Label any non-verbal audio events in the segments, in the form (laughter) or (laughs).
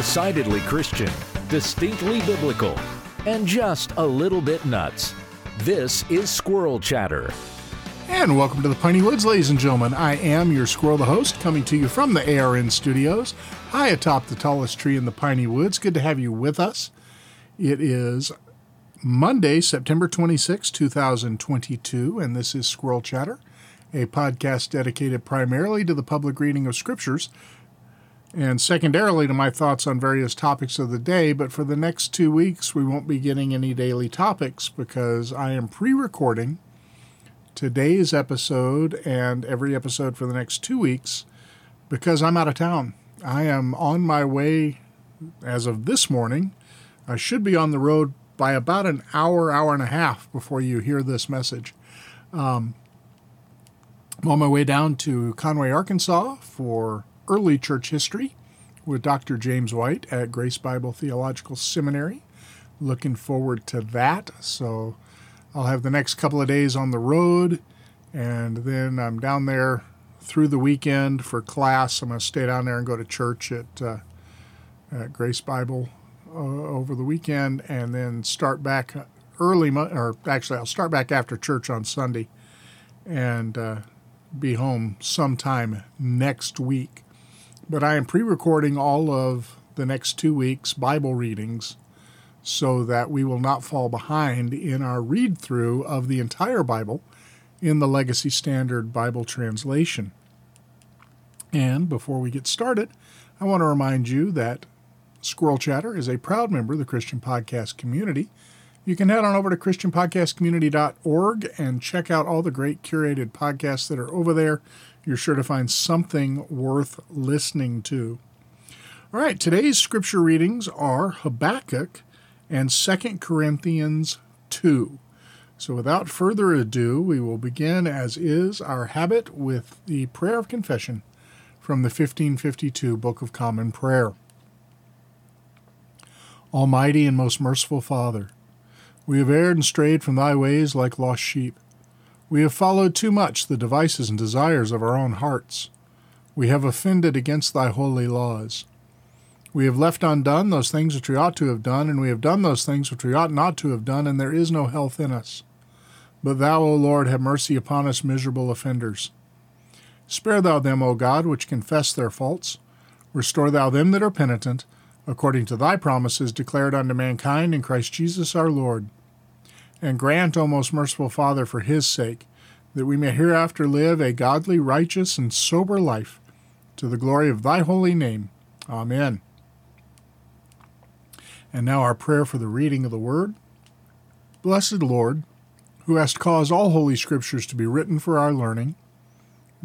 Decidedly Christian, distinctly biblical, and just a little bit nuts. This is Squirrel Chatter. And welcome to the Piney Woods, ladies and gentlemen. I am your squirrel, the host, coming to you from the ARN studios, high atop the tallest tree in the Piney Woods. Good to have you with us. It is Monday, September 26, 2022, and this is Squirrel Chatter, a podcast dedicated primarily to the public reading of scriptures and secondarily to my thoughts on various topics of the day. But for the next two weeks, we won't be getting any daily topics because I am pre recording today's episode and every episode for the next two weeks because I'm out of town. I am on my way as of this morning. I should be on the road by about an hour, hour and a half before you hear this message. Um, I'm on my way down to Conway, Arkansas for early church history with Dr. James White at Grace Bible Theological Seminary. Looking forward to that. So I'll have the next couple of days on the road, and then I'm down there through the weekend for class. I'm going to stay down there and go to church at, uh, at Grace Bible uh, over the weekend, and then start back early, or actually, I'll start back after church on Sunday and uh, be home sometime next week but I am pre recording all of the next two weeks' Bible readings so that we will not fall behind in our read through of the entire Bible in the Legacy Standard Bible translation. And before we get started, I want to remind you that Squirrel Chatter is a proud member of the Christian Podcast community. You can head on over to ChristianPodcastCommunity.org and check out all the great curated podcasts that are over there you're sure to find something worth listening to. All right, today's scripture readings are Habakkuk and 2 Corinthians 2. So without further ado, we will begin, as is our habit, with the prayer of confession from the 1552 Book of Common Prayer. Almighty and most merciful Father, we have erred and strayed from thy ways like lost sheep. We have followed too much the devices and desires of our own hearts. We have offended against thy holy laws. We have left undone those things which we ought to have done, and we have done those things which we ought not to have done, and there is no health in us. But thou, O Lord, have mercy upon us miserable offenders. Spare thou them, O God, which confess their faults. Restore thou them that are penitent, according to thy promises declared unto mankind in Christ Jesus our Lord. And grant, O most merciful Father, for his sake, that we may hereafter live a godly, righteous, and sober life, to the glory of thy holy name. Amen. And now our prayer for the reading of the word. Blessed Lord, who hast caused all holy scriptures to be written for our learning,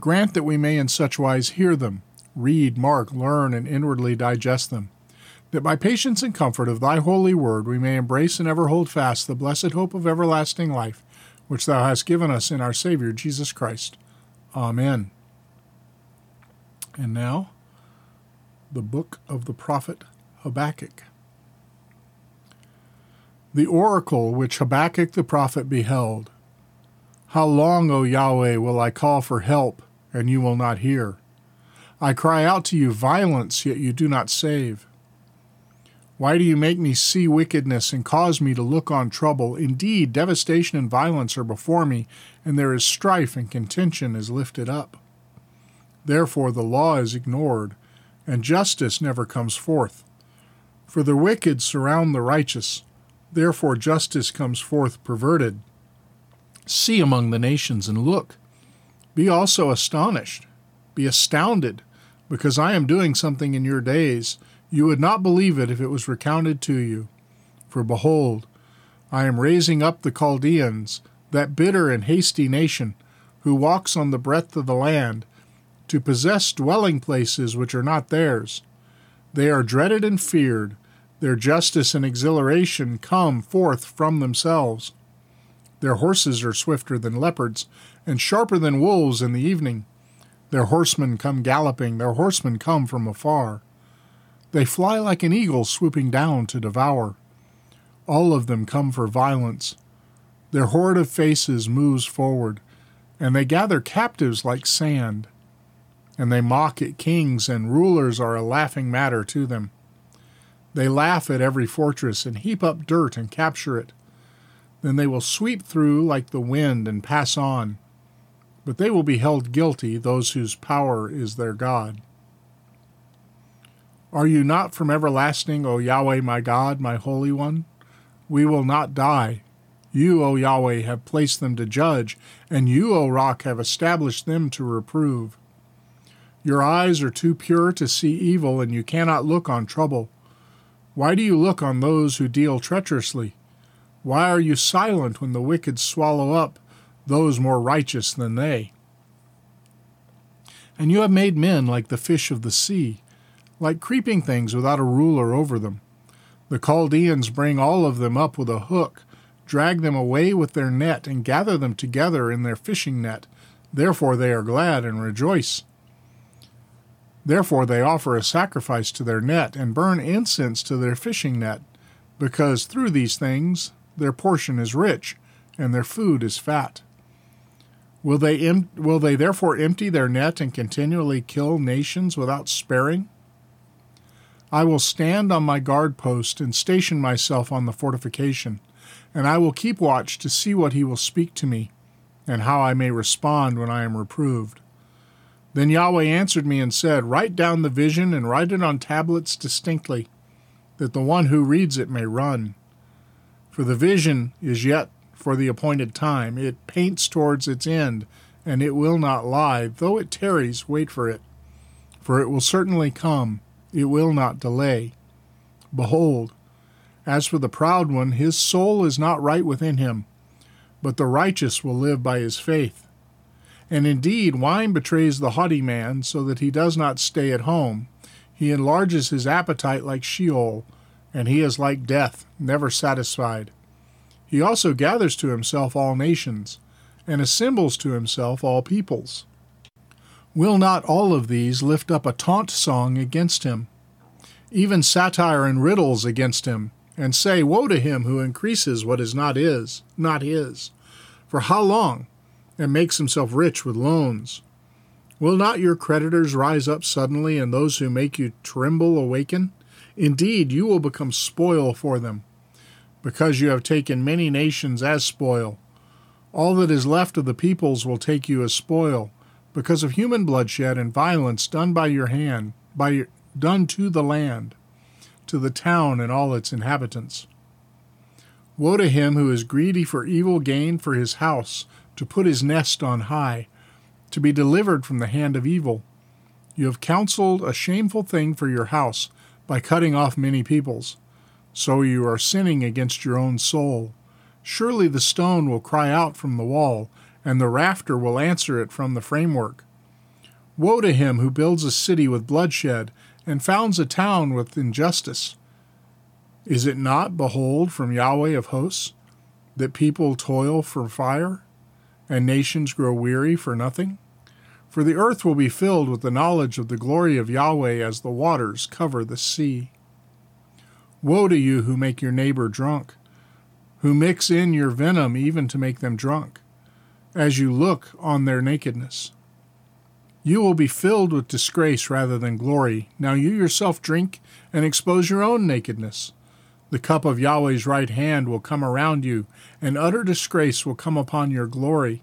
grant that we may in such wise hear them, read, mark, learn, and inwardly digest them that by patience and comfort of thy holy word we may embrace and ever hold fast the blessed hope of everlasting life, which thou hast given us in our Savior Jesus Christ. Amen. And now, the book of the prophet Habakkuk. The oracle which Habakkuk the prophet beheld. How long, O Yahweh, will I call for help, and you will not hear? I cry out to you violence, yet you do not save. Why do you make me see wickedness and cause me to look on trouble? Indeed, devastation and violence are before me, and there is strife and contention is lifted up. Therefore the law is ignored, and justice never comes forth. For the wicked surround the righteous, therefore justice comes forth perverted. See among the nations and look. Be also astonished, be astounded, because I am doing something in your days you would not believe it if it was recounted to you. For behold, I am raising up the Chaldeans, that bitter and hasty nation, who walks on the breadth of the land, to possess dwelling places which are not theirs. They are dreaded and feared. Their justice and exhilaration come forth from themselves. Their horses are swifter than leopards, and sharper than wolves in the evening. Their horsemen come galloping, their horsemen come from afar. They fly like an eagle swooping down to devour. All of them come for violence. Their horde of faces moves forward, and they gather captives like sand. And they mock at kings, and rulers are a laughing matter to them. They laugh at every fortress and heap up dirt and capture it. Then they will sweep through like the wind and pass on. But they will be held guilty, those whose power is their God. Are you not from everlasting, O Yahweh my God, my Holy One? We will not die. You, O Yahweh, have placed them to judge, and you, O Rock, have established them to reprove. Your eyes are too pure to see evil, and you cannot look on trouble. Why do you look on those who deal treacherously? Why are you silent when the wicked swallow up those more righteous than they? And you have made men like the fish of the sea, like creeping things without a ruler over them. The Chaldeans bring all of them up with a hook, drag them away with their net, and gather them together in their fishing net. Therefore they are glad and rejoice. Therefore they offer a sacrifice to their net, and burn incense to their fishing net, because through these things their portion is rich, and their food is fat. Will they, em- will they therefore empty their net and continually kill nations without sparing? I will stand on my guard post and station myself on the fortification, and I will keep watch to see what he will speak to me, and how I may respond when I am reproved. Then Yahweh answered me and said, Write down the vision and write it on tablets distinctly, that the one who reads it may run. For the vision is yet for the appointed time. It paints towards its end, and it will not lie. Though it tarries, wait for it. For it will certainly come, it will not delay. Behold, as for the proud one, his soul is not right within him, but the righteous will live by his faith. And indeed, wine betrays the haughty man, so that he does not stay at home. He enlarges his appetite like Sheol, and he is like death, never satisfied. He also gathers to himself all nations, and assembles to himself all peoples. Will not all of these lift up a taunt song against him, even satire and riddles against him, and say, Woe to him who increases what is not his, not his. For how long? And makes himself rich with loans. Will not your creditors rise up suddenly, and those who make you tremble awaken? Indeed, you will become spoil for them, because you have taken many nations as spoil. All that is left of the peoples will take you as spoil because of human bloodshed and violence done by your hand, by your, done to the land, to the town and all its inhabitants. Woe to him who is greedy for evil gain for his house, to put his nest on high, to be delivered from the hand of evil. You have counseled a shameful thing for your house by cutting off many peoples. So you are sinning against your own soul. Surely the stone will cry out from the wall, and the rafter will answer it from the framework. Woe to him who builds a city with bloodshed and founds a town with injustice. Is it not, behold, from Yahweh of hosts, that people toil for fire, and nations grow weary for nothing? For the earth will be filled with the knowledge of the glory of Yahweh as the waters cover the sea. Woe to you who make your neighbor drunk, who mix in your venom even to make them drunk as you look on their nakedness. You will be filled with disgrace rather than glory. Now you yourself drink and expose your own nakedness. The cup of Yahweh's right hand will come around you, and utter disgrace will come upon your glory.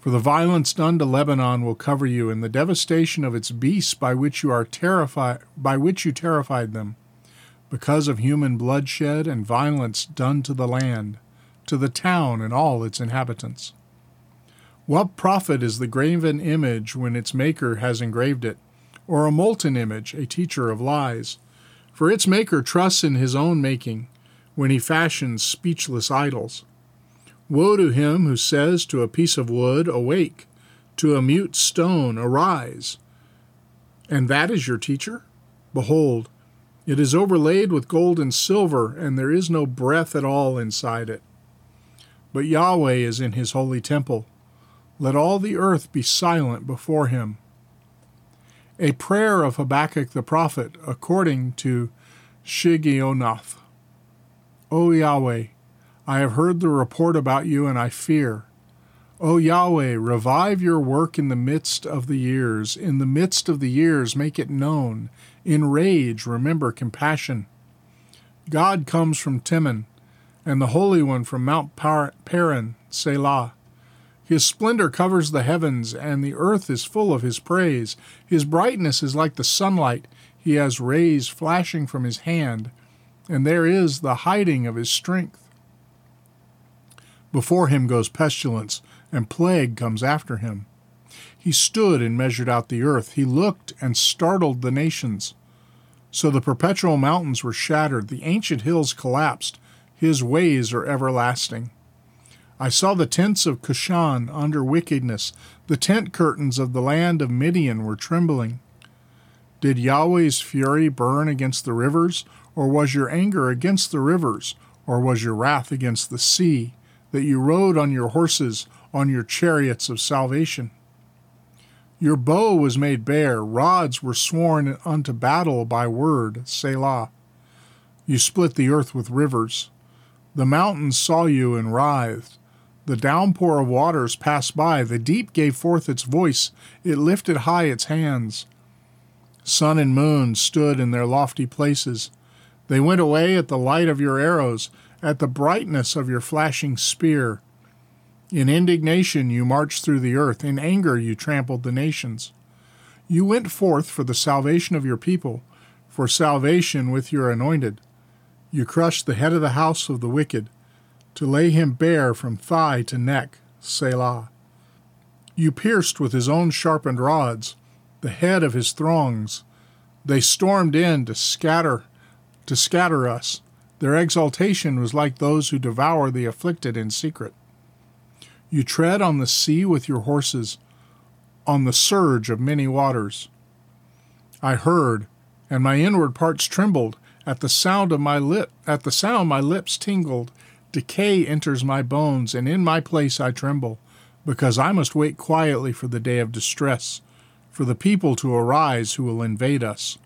For the violence done to Lebanon will cover you, and the devastation of its beasts by which you are terrified by which you terrified them, because of human bloodshed and violence done to the land to the town and all its inhabitants. What profit is the graven image when its maker has engraved it, or a molten image, a teacher of lies? For its maker trusts in his own making, when he fashions speechless idols. Woe to him who says to a piece of wood, Awake, to a mute stone, Arise. And that is your teacher? Behold, it is overlaid with gold and silver, and there is no breath at all inside it but Yahweh is in his holy temple. Let all the earth be silent before him. A prayer of Habakkuk the prophet according to Shigionoth. O Yahweh, I have heard the report about you and I fear. O Yahweh, revive your work in the midst of the years. In the midst of the years, make it known. In rage, remember compassion. God comes from Teman, and the Holy One from Mount Paran, Selah. His splendor covers the heavens, and the earth is full of his praise. His brightness is like the sunlight. He has rays flashing from his hand, and there is the hiding of his strength. Before him goes pestilence, and plague comes after him. He stood and measured out the earth. He looked and startled the nations. So the perpetual mountains were shattered, the ancient hills collapsed. His ways are everlasting. I saw the tents of Cushan under wickedness. The tent curtains of the land of Midian were trembling. Did Yahweh's fury burn against the rivers, or was your anger against the rivers, or was your wrath against the sea, that you rode on your horses, on your chariots of salvation? Your bow was made bare, rods were sworn unto battle by word, Selah. You split the earth with rivers. The mountains saw you and writhed. The downpour of waters passed by. The deep gave forth its voice. It lifted high its hands. Sun and moon stood in their lofty places. They went away at the light of your arrows, at the brightness of your flashing spear. In indignation you marched through the earth. In anger you trampled the nations. You went forth for the salvation of your people, for salvation with your anointed. You crushed the head of the house of the wicked to lay him bare from thigh to neck, Selah. You pierced with his own sharpened rods the head of his throngs. They stormed in to scatter to scatter us. Their exultation was like those who devour the afflicted in secret. You tread on the sea with your horses, on the surge of many waters. I heard, and my inward parts trembled at the sound of my lip. At the sound, my lips tingled, Decay enters my bones, and in my place I tremble, because I must wait quietly for the day of distress, for the people to arise who will invade us.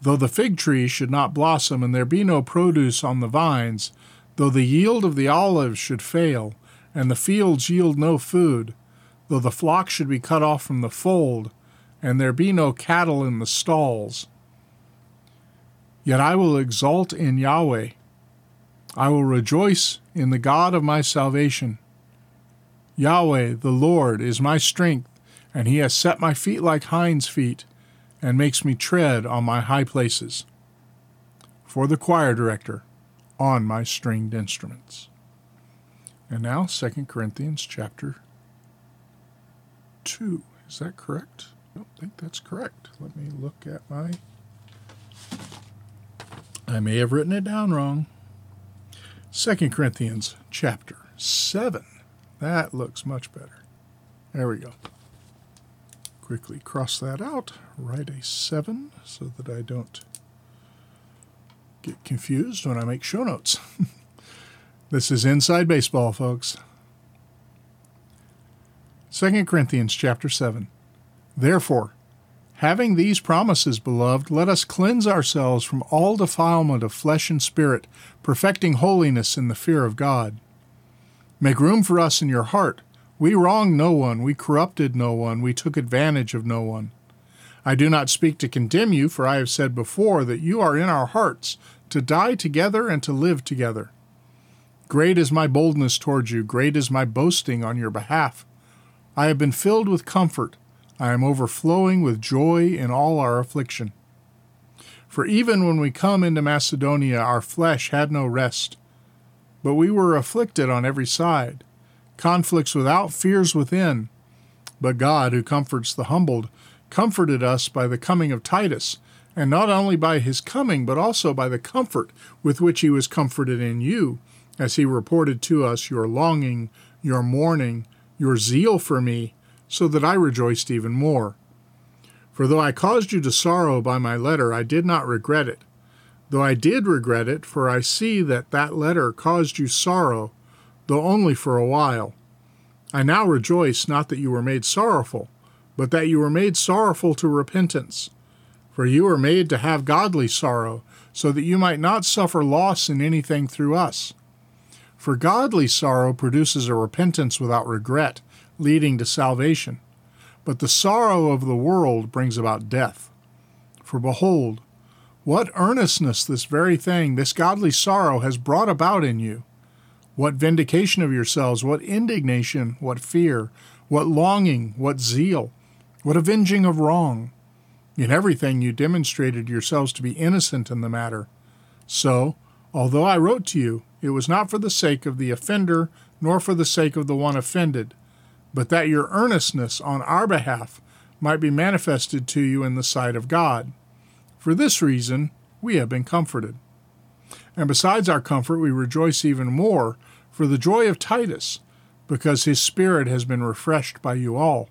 Though the fig tree should not blossom, and there be no produce on the vines, though the yield of the olives should fail, and the fields yield no food, though the flock should be cut off from the fold, and there be no cattle in the stalls, yet I will exult in Yahweh. I will rejoice in the God of my salvation. Yahweh, the Lord, is my strength, and he has set my feet like hinds' feet, and makes me tread on my high places. For the choir director, on my stringed instruments. And now 2 Corinthians chapter 2. Is that correct? I don't think that's correct. Let me look at my. I may have written it down wrong. 2 Corinthians chapter 7. That looks much better. There we go. Quickly cross that out, write a 7 so that I don't get confused when I make show notes. (laughs) this is Inside Baseball, folks. 2 Corinthians chapter 7. Therefore, Having these promises, beloved, let us cleanse ourselves from all defilement of flesh and spirit, perfecting holiness in the fear of God. Make room for us in your heart. We wronged no one, we corrupted no one, we took advantage of no one. I do not speak to condemn you, for I have said before that you are in our hearts, to die together and to live together. Great is my boldness towards you, great is my boasting on your behalf. I have been filled with comfort I am overflowing with joy in all our affliction. For even when we come into Macedonia, our flesh had no rest, but we were afflicted on every side, conflicts without, fears within. But God, who comforts the humbled, comforted us by the coming of Titus, and not only by his coming, but also by the comfort with which he was comforted in you, as he reported to us your longing, your mourning, your zeal for me so that I rejoiced even more. For though I caused you to sorrow by my letter, I did not regret it. Though I did regret it, for I see that that letter caused you sorrow, though only for a while. I now rejoice not that you were made sorrowful, but that you were made sorrowful to repentance. For you were made to have godly sorrow, so that you might not suffer loss in anything through us. For godly sorrow produces a repentance without regret, leading to salvation. But the sorrow of the world brings about death. For behold, what earnestness this very thing, this godly sorrow, has brought about in you. What vindication of yourselves, what indignation, what fear, what longing, what zeal, what avenging of wrong. In everything you demonstrated yourselves to be innocent in the matter. So, although I wrote to you, it was not for the sake of the offender, nor for the sake of the one offended, but that your earnestness on our behalf might be manifested to you in the sight of God. For this reason, we have been comforted. And besides our comfort, we rejoice even more for the joy of Titus, because his spirit has been refreshed by you all.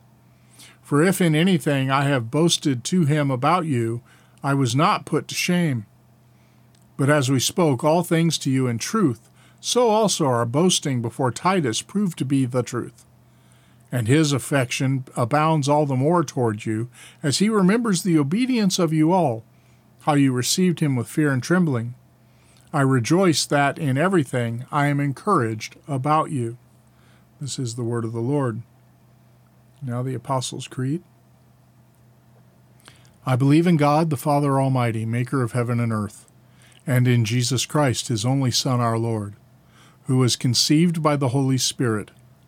For if in anything I have boasted to him about you, I was not put to shame. But as we spoke all things to you in truth, so also our boasting before Titus proved to be the truth. And his affection abounds all the more toward you, as he remembers the obedience of you all, how you received him with fear and trembling. I rejoice that in everything I am encouraged about you. This is the word of the Lord. Now the Apostles' Creed. I believe in God, the Father Almighty, maker of heaven and earth and in Jesus Christ, his only Son, our Lord, who was conceived by the Holy Spirit,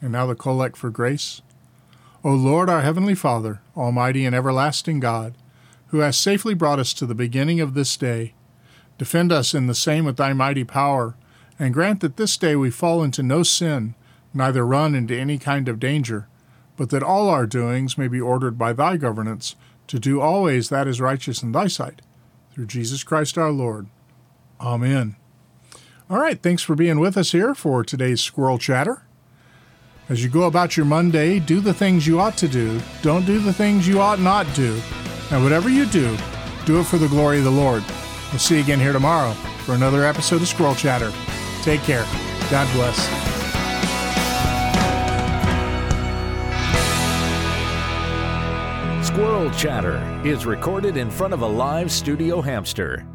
And now the collect for grace. O Lord, our heavenly Father, almighty and everlasting God, who hast safely brought us to the beginning of this day, defend us in the same with thy mighty power, and grant that this day we fall into no sin, neither run into any kind of danger, but that all our doings may be ordered by thy governance, to do always that is righteous in thy sight through Jesus Christ our Lord. Amen. All right, thanks for being with us here for today's Squirrel Chatter. As you go about your Monday, do the things you ought to do. Don't do the things you ought not do. And whatever you do, do it for the glory of the Lord. We'll see you again here tomorrow for another episode of Squirrel Chatter. Take care. God bless. Squirrel Chatter is recorded in front of a live studio hamster.